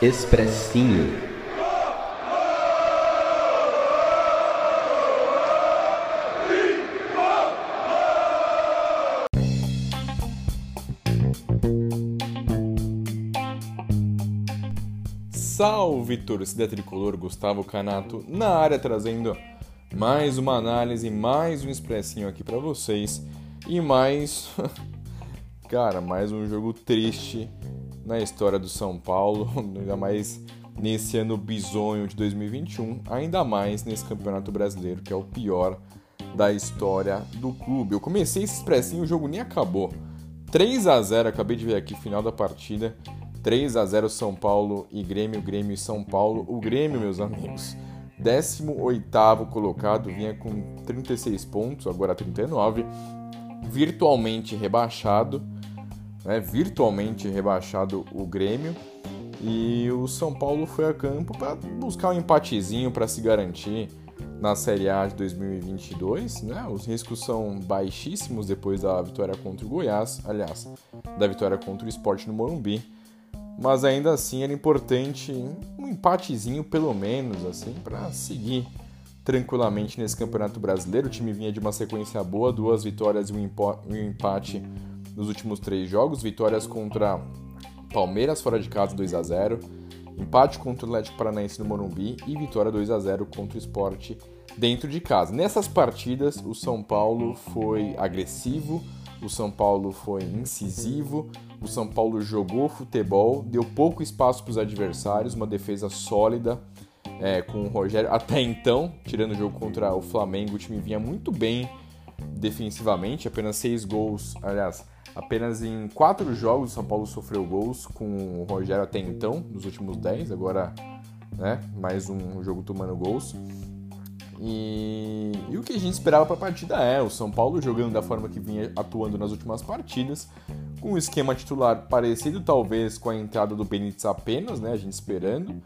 Expressinho. Salve torcida tricolor, Gustavo Canato na área trazendo mais uma análise, mais um expressinho aqui para vocês e mais, cara, mais um jogo triste na história do São Paulo, ainda mais nesse ano bizonho de 2021, ainda mais nesse Campeonato Brasileiro, que é o pior da história do clube. Eu comecei esse expressinho, o jogo nem acabou. 3 a 0 acabei de ver aqui final da partida. 3 a 0 São Paulo e Grêmio, Grêmio e São Paulo. O Grêmio, meus amigos, 18º colocado, vinha com 36 pontos, agora 39, virtualmente rebaixado né, virtualmente rebaixado o Grêmio. E o São Paulo foi a campo para buscar um empatezinho para se garantir na Série A de 2022. Né? Os riscos são baixíssimos depois da vitória contra o Goiás, aliás, da vitória contra o Sport no Morumbi. Mas ainda assim era importante um empatezinho pelo menos assim para seguir tranquilamente nesse Campeonato Brasileiro. O time vinha de uma sequência boa, duas vitórias e um empate nos últimos três jogos: vitórias contra Palmeiras fora de casa 2 a 0 empate contra o Atlético Paranaense no Morumbi e vitória 2 a 0 contra o Sport dentro de casa. Nessas partidas, o São Paulo foi agressivo, o São Paulo foi incisivo, o São Paulo jogou futebol, deu pouco espaço para os adversários, uma defesa sólida é, com o Rogério. Até então, tirando o jogo contra o Flamengo, o time vinha muito bem defensivamente, apenas seis gols, aliás, Apenas em quatro jogos o São Paulo sofreu gols com o Rogério até então, nos últimos dez, agora né, mais um jogo tomando gols. E, e o que a gente esperava para a partida é o São Paulo jogando da forma que vinha atuando nas últimas partidas, com um esquema titular parecido talvez com a entrada do Benítez apenas, né, a gente esperando.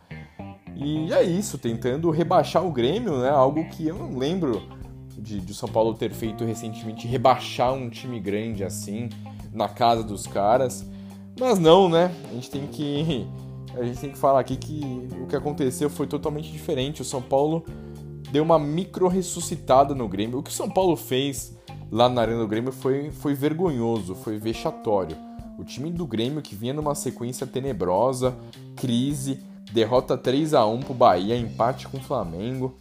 E é isso, tentando rebaixar o Grêmio, né, algo que eu não lembro de, de São Paulo ter feito recentemente, rebaixar um time grande assim na casa dos caras. Mas não, né? A gente tem que a gente tem que falar aqui que o que aconteceu foi totalmente diferente. O São Paulo deu uma micro ressuscitada no Grêmio. O que o São Paulo fez lá na Arena do Grêmio foi, foi vergonhoso, foi vexatório. O time do Grêmio que vinha numa sequência tenebrosa, crise, derrota 3 a 1 pro Bahia, empate com o Flamengo,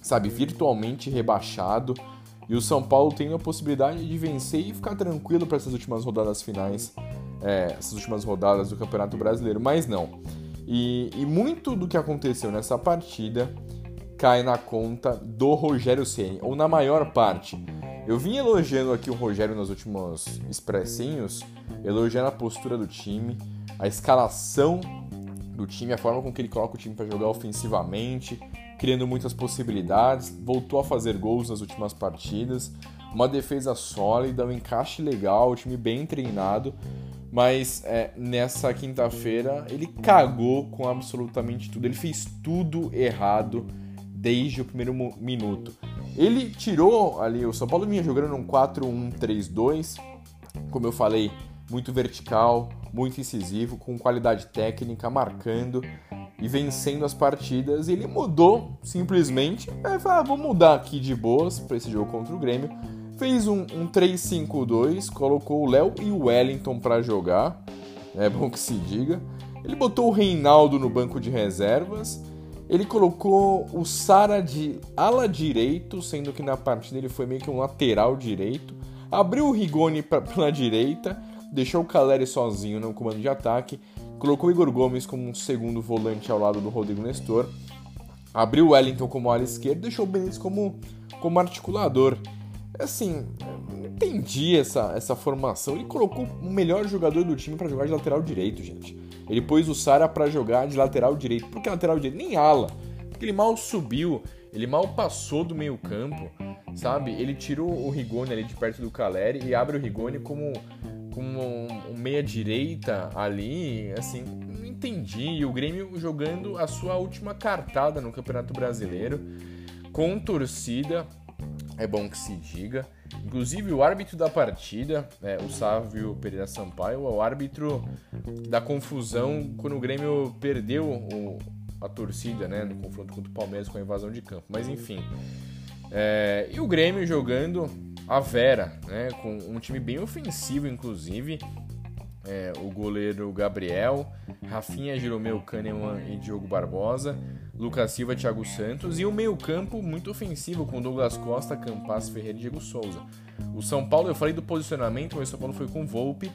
sabe, virtualmente rebaixado. E o São Paulo tem a possibilidade de vencer e ficar tranquilo para essas últimas rodadas finais, é, essas últimas rodadas do Campeonato Brasileiro, mas não. E, e muito do que aconteceu nessa partida cai na conta do Rogério Ceni, ou na maior parte. Eu vim elogiando aqui o Rogério nos últimos expressinhos, elogiando a postura do time, a escalação do time, a forma com que ele coloca o time para jogar ofensivamente, criando muitas possibilidades, voltou a fazer gols nas últimas partidas, uma defesa sólida, um encaixe legal, o time bem treinado, mas é, nessa quinta-feira ele cagou com absolutamente tudo, ele fez tudo errado desde o primeiro minuto. Ele tirou ali, o São Paulo vinha jogando num 4-1-3-2, como eu falei, muito vertical, muito incisivo, com qualidade técnica, marcando e vencendo as partidas. E ele mudou simplesmente. É, falou, ah, vou mudar aqui de boas para esse jogo contra o Grêmio. Fez um, um 3-5-2, colocou o Léo e o Wellington para jogar. É bom que se diga. Ele botou o Reinaldo no banco de reservas. Ele colocou o Sara de ala direito, sendo que na partida ele foi meio que um lateral direito. Abriu o Rigoni pela direita, deixou o Caleri sozinho no comando de ataque colocou Igor Gomes como um segundo volante ao lado do Rodrigo Nestor, abriu o Wellington como ala esquerda e deixou o Benítez como, como articulador. Assim, não entendi essa, essa formação. Ele colocou o melhor jogador do time para jogar de lateral direito, gente. Ele pôs o Sara para jogar de lateral direito. Por que lateral direito? Nem ala. Porque ele mal subiu, ele mal passou do meio campo, sabe? Ele tirou o Rigoni ali de perto do Caleri e abre o Rigoni como com um, um meia-direita ali, assim, não entendi. E o Grêmio jogando a sua última cartada no Campeonato Brasileiro, com torcida, é bom que se diga. Inclusive, o árbitro da partida, é, o Sávio Pereira Sampaio, é o árbitro da confusão quando o Grêmio perdeu o, a torcida né, no confronto contra o Palmeiras com a invasão de campo. Mas enfim. É, e o Grêmio jogando a Vera, né, com um time bem ofensivo, inclusive. É, o goleiro Gabriel, Rafinha, Jeromeu Kahneman e Diogo Barbosa, Lucas Silva, Thiago Santos e o meio-campo muito ofensivo com Douglas Costa, Campas, Ferreira e Diego Souza. O São Paulo, eu falei do posicionamento, mas o São Paulo foi com Volpe,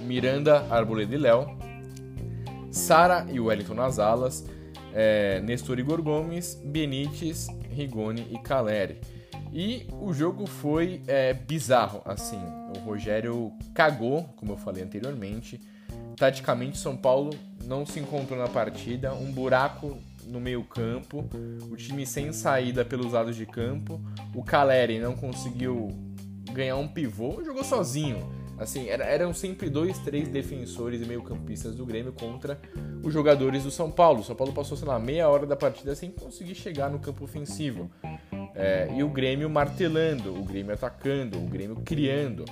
Miranda, Arboleda e Léo, Sara e Wellington nas alas, é, Nestor Igor Gomes, Benítez, Rigoni e Caleri. E o jogo foi é, bizarro, assim. O Rogério cagou, como eu falei anteriormente. Taticamente, São Paulo não se encontrou na partida. Um buraco no meio-campo. O time sem saída pelos lados de campo. O Caleri não conseguiu ganhar um pivô, jogou sozinho. Assim, eram sempre dois, três defensores e meio-campistas do Grêmio contra os jogadores do São Paulo. O São Paulo passou, sei lá, meia hora da partida sem conseguir chegar no campo ofensivo. É, e o Grêmio martelando, o Grêmio atacando, o Grêmio criando.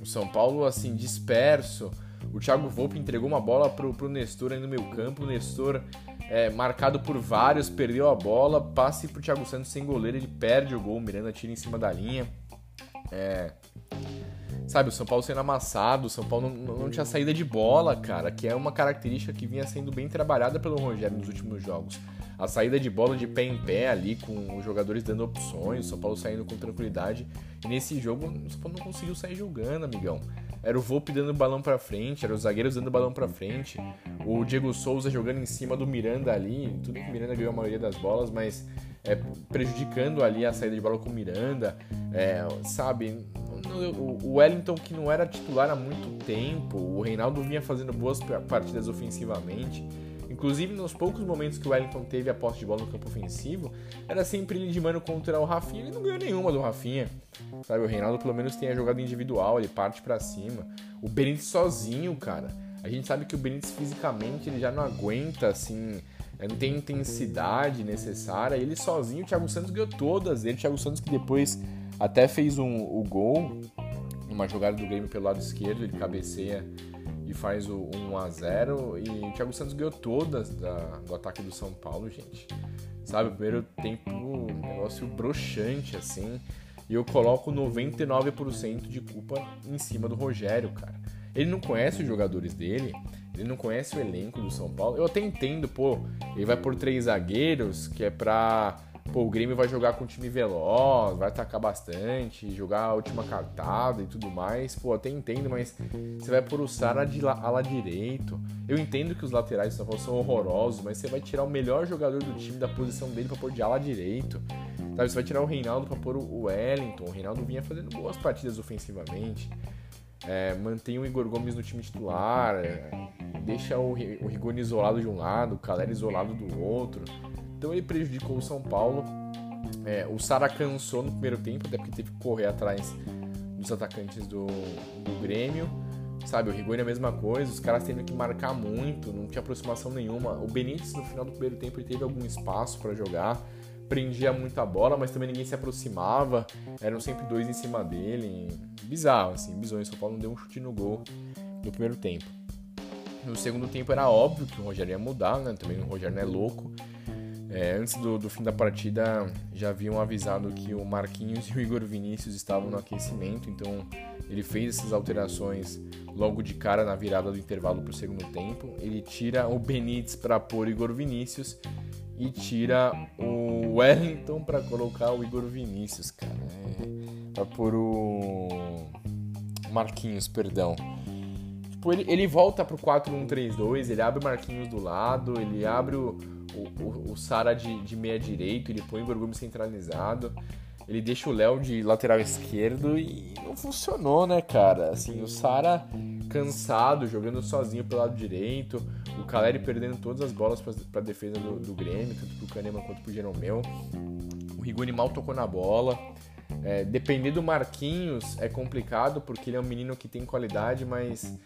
O São Paulo, assim, disperso. O Thiago Volpe entregou uma bola pro, pro Nestor aí no meio campo. O Nestor, é, marcado por vários, perdeu a bola. Passe pro Thiago Santos sem goleiro, ele perde o gol. O Miranda tira em cima da linha. É, Sabe, o São Paulo sendo amassado, o São Paulo não, não, tinha saída de bola, cara, que é uma característica que vinha sendo bem trabalhada pelo Rogério nos últimos jogos. A saída de bola de pé em pé ali, com os jogadores dando opções, o São Paulo saindo com tranquilidade. E nesse jogo, o São Paulo não conseguiu sair jogando, amigão. Era o Volpe dando balão para frente, era os zagueiros dando balão para frente, o Diego Souza jogando em cima do Miranda ali. Tudo que o Miranda ganhou a maioria das bolas, mas é, prejudicando ali a saída de bola com o Miranda, é, sabe? O Wellington, que não era titular há muito tempo, o Reinaldo vinha fazendo boas partidas ofensivamente. Inclusive, nos poucos momentos que o Wellington teve a posse de bola no campo ofensivo, era sempre ele de mano contra o Rafinha. Ele não ganhou nenhuma do Rafinha. Sabe, o Reinaldo pelo menos tem a jogada individual, ele parte para cima. O Benítez sozinho, cara. A gente sabe que o Benítez fisicamente ele já não aguenta, assim, não tem intensidade necessária. Ele sozinho, o Thiago Santos ganhou todas. Ele, o Thiago Santos que depois até fez um, o gol, uma jogada do Grêmio pelo lado esquerdo, ele cabeceia e faz o 1 a 0 e o Thiago Santos ganhou todas da, do ataque do São Paulo, gente. Sabe, o primeiro tempo, um negócio broxante assim, e eu coloco 99% de culpa em cima do Rogério, cara. Ele não conhece os jogadores dele, ele não conhece o elenco do São Paulo. Eu até entendo, pô, ele vai por três zagueiros, que é pra. Pô, o Grêmio vai jogar com um time veloz, vai atacar bastante, jogar a última cartada e tudo mais. Pô, até entendo, mas você vai por o Sara de la, ala direito. Eu entendo que os laterais do São Paulo são horrorosos, mas você vai tirar o melhor jogador do time da posição dele pra pôr de ala direito. Sabe, você vai tirar o Reinaldo pra pôr o Wellington. O Reinaldo vinha fazendo boas partidas ofensivamente. É, mantém o Igor Gomes no time titular, é, deixa o, o Rigoni isolado de um lado, o Caleri isolado do outro. Então ele prejudicou o São Paulo. É, o Sara cansou no primeiro tempo, até porque teve que correr atrás dos atacantes do, do Grêmio. Sabe, o Rigoni é a mesma coisa, os caras tendo que marcar muito, não tinha aproximação nenhuma. O Benítez no final do primeiro tempo teve algum espaço para jogar, prendia muita bola, mas também ninguém se aproximava, eram sempre dois em cima dele. Bizarro, assim, bizonho. São Paulo não deu um chute no gol no primeiro tempo. No segundo tempo era óbvio que o Rogério ia mudar, né? Também o Rogério não é louco. É, antes do, do, fim da partida já haviam avisado que o Marquinhos e o Igor Vinícius estavam no aquecimento, então ele fez essas alterações logo de cara na virada do intervalo para o segundo tempo. Ele tira o Benítez para pôr o Igor Vinícius e tira o Wellington para colocar o Igor Vinícius, cara. É, para pôr o Marquinhos, perdão. Tipo, ele, ele volta pro 4-1-3-2, ele abre o Marquinhos do lado, ele abre o, o, o, Sara de, de meia direito, ele põe o Gorgumi centralizado, ele deixa o Léo de lateral esquerdo e não funcionou, né, cara? Assim, o Sara cansado, jogando sozinho pelo lado direito, o Caleri perdendo todas as bolas para defesa do, do Grêmio, tanto pro Kahneman quanto pro Jeromel. O Rigoni mal tocou na bola. É, depender do Marquinhos é complicado porque ele é um menino que tem qualidade, mas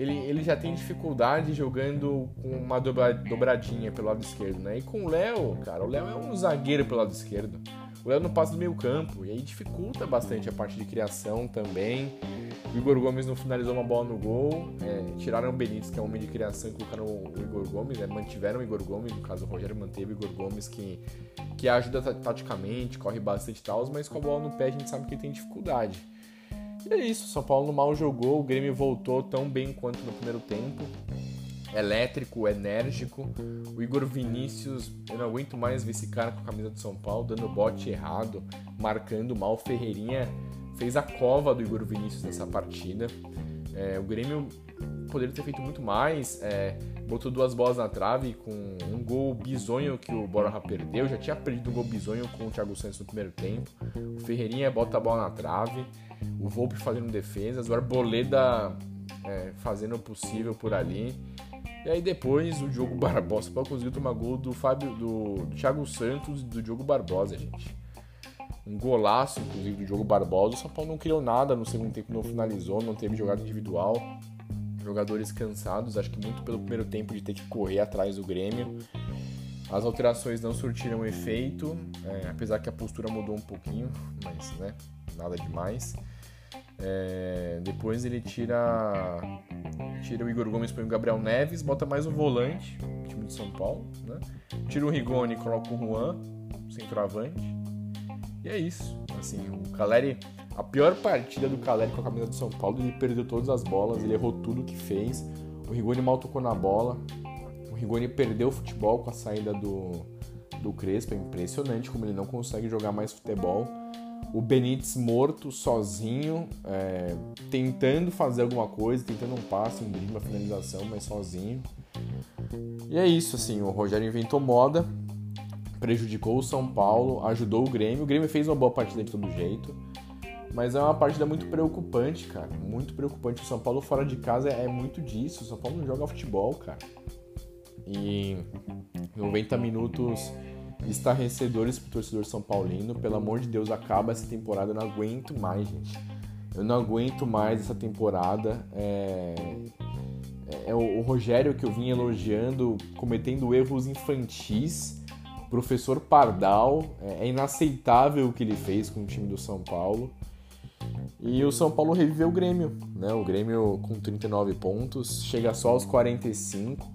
ele, ele já tem dificuldade jogando com uma dobra, dobradinha pelo lado esquerdo, né? E com o Léo, cara, o Léo é um zagueiro pelo lado esquerdo. o Léo não passa do meio campo, e aí dificulta bastante a parte de criação também. O Igor Gomes não finalizou uma bola no gol, é, tiraram o Benítez, que é um homem de criação, e colocaram o Igor Gomes, né, mantiveram o Igor Gomes, no caso o Rogério manteve o Igor Gomes, que, que ajuda taticamente, corre bastante e tal, mas com a bola no pé a gente sabe que ele tem dificuldade. E é isso, São Paulo mal jogou, o Grêmio voltou tão bem quanto no primeiro tempo elétrico, enérgico. O Igor Vinícius, eu não aguento mais ver esse cara com a camisa do São Paulo, dando bote errado, marcando mal. Ferreirinha fez a cova do Igor Vinícius nessa partida. É, o Grêmio poderia ter feito muito mais, é, botou duas bolas na trave com um gol bizonho que o Borja perdeu. Já tinha perdido um gol bizonho com o Thiago Santos no primeiro tempo. O Ferreirinha bota a bola na trave. O Volpe fazendo defesas. O Arboleda é, fazendo o possível por ali. E aí depois o Diogo Barbosa, conseguiu tomar gol do Fábio, do, do Thiago Santos e do Diogo Barbosa, gente. Um golaço, inclusive, do Diogo Barbosa. O São Paulo não criou nada no segundo tempo, não finalizou, não teve jogada individual. Jogadores cansados, acho que muito pelo primeiro tempo de ter que correr atrás do Grêmio. As alterações não surtiram efeito, é, apesar que a postura mudou um pouquinho, mas né, nada demais. É, depois ele tira tira o Igor Gomes põe o Gabriel Neves, bota mais um volante, time de São Paulo, né? Tira o Rigoni, coloca o Juan, centroavante. E é isso. Assim, o Caleri, a pior partida do Caleri com a camisa do São Paulo, ele perdeu todas as bolas, ele errou tudo que fez. O Rigoni mal tocou na bola. O Rigoni perdeu o futebol com a saída do do Crespo, é impressionante como ele não consegue jogar mais futebol o Benítez morto, sozinho, é, tentando fazer alguma coisa, tentando um passe, um drible, uma finalização, mas sozinho. E é isso, assim, o Rogério inventou moda, prejudicou o São Paulo, ajudou o Grêmio. O Grêmio fez uma boa partida de todo jeito, mas é uma partida muito preocupante, cara. Muito preocupante. O São Paulo fora de casa é muito disso. O São Paulo não joga futebol, cara. E 90 minutos estarrecedores pro torcedor São Paulino. Pelo amor de Deus, acaba essa temporada. Eu não aguento mais, gente. Eu não aguento mais essa temporada. É, é o Rogério que eu vim elogiando, cometendo erros infantis. Professor Pardal, é inaceitável o que ele fez com o time do São Paulo. E o São Paulo reviveu o Grêmio, né? O Grêmio com 39 pontos, chega só aos 45.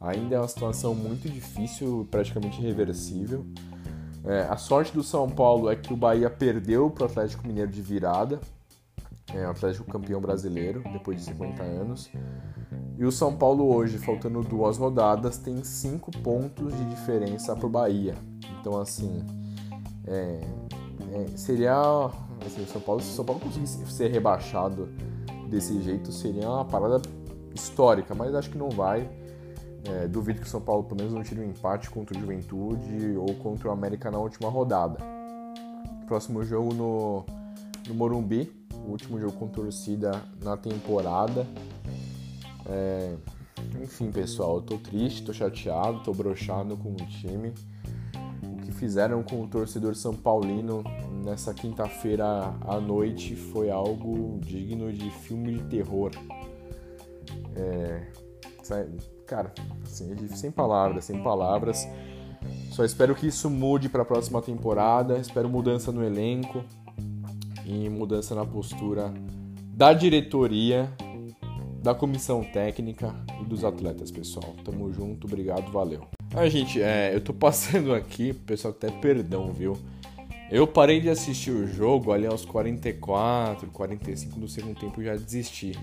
Ainda é uma situação muito difícil, praticamente irreversível. É, a sorte do São Paulo é que o Bahia perdeu para o Atlético Mineiro de virada. É, o Atlético campeão brasileiro, depois de 50 anos. E o São Paulo hoje, faltando duas rodadas, tem cinco pontos de diferença para o Bahia. Então, assim, é, é, seria... Assim, o São Paulo, se o São Paulo conseguisse ser rebaixado desse jeito, seria uma parada histórica, mas acho que não vai. É, duvido que o São Paulo pelo menos não tire um empate contra o Juventude ou contra o América na última rodada. Próximo jogo no, no Morumbi, o último jogo com torcida na temporada. É, enfim, pessoal, eu tô triste, tô chateado, tô broxado com o time. O que fizeram com o torcedor São Paulino nessa quinta-feira à noite foi algo digno de filme de terror. É, cara, assim, sem palavras, sem palavras. Só espero que isso mude para a próxima temporada. Espero mudança no elenco e mudança na postura da diretoria, da comissão técnica e dos atletas, pessoal. Tamo junto, obrigado, valeu. Ah, gente, é, eu tô passando aqui, pessoal, até perdão, viu? Eu parei de assistir o jogo ali aos 44, 45 do segundo tempo já desisti.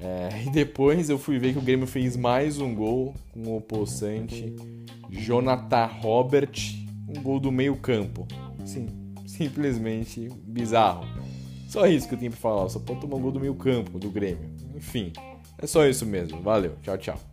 É, e depois eu fui ver que o Grêmio fez mais um gol com o possante Jonathan Robert, um gol do meio campo. Sim, simplesmente bizarro. Só isso que eu tenho pra falar, só pode tomar um gol do meio campo do Grêmio. Enfim, é só isso mesmo. Valeu, tchau, tchau.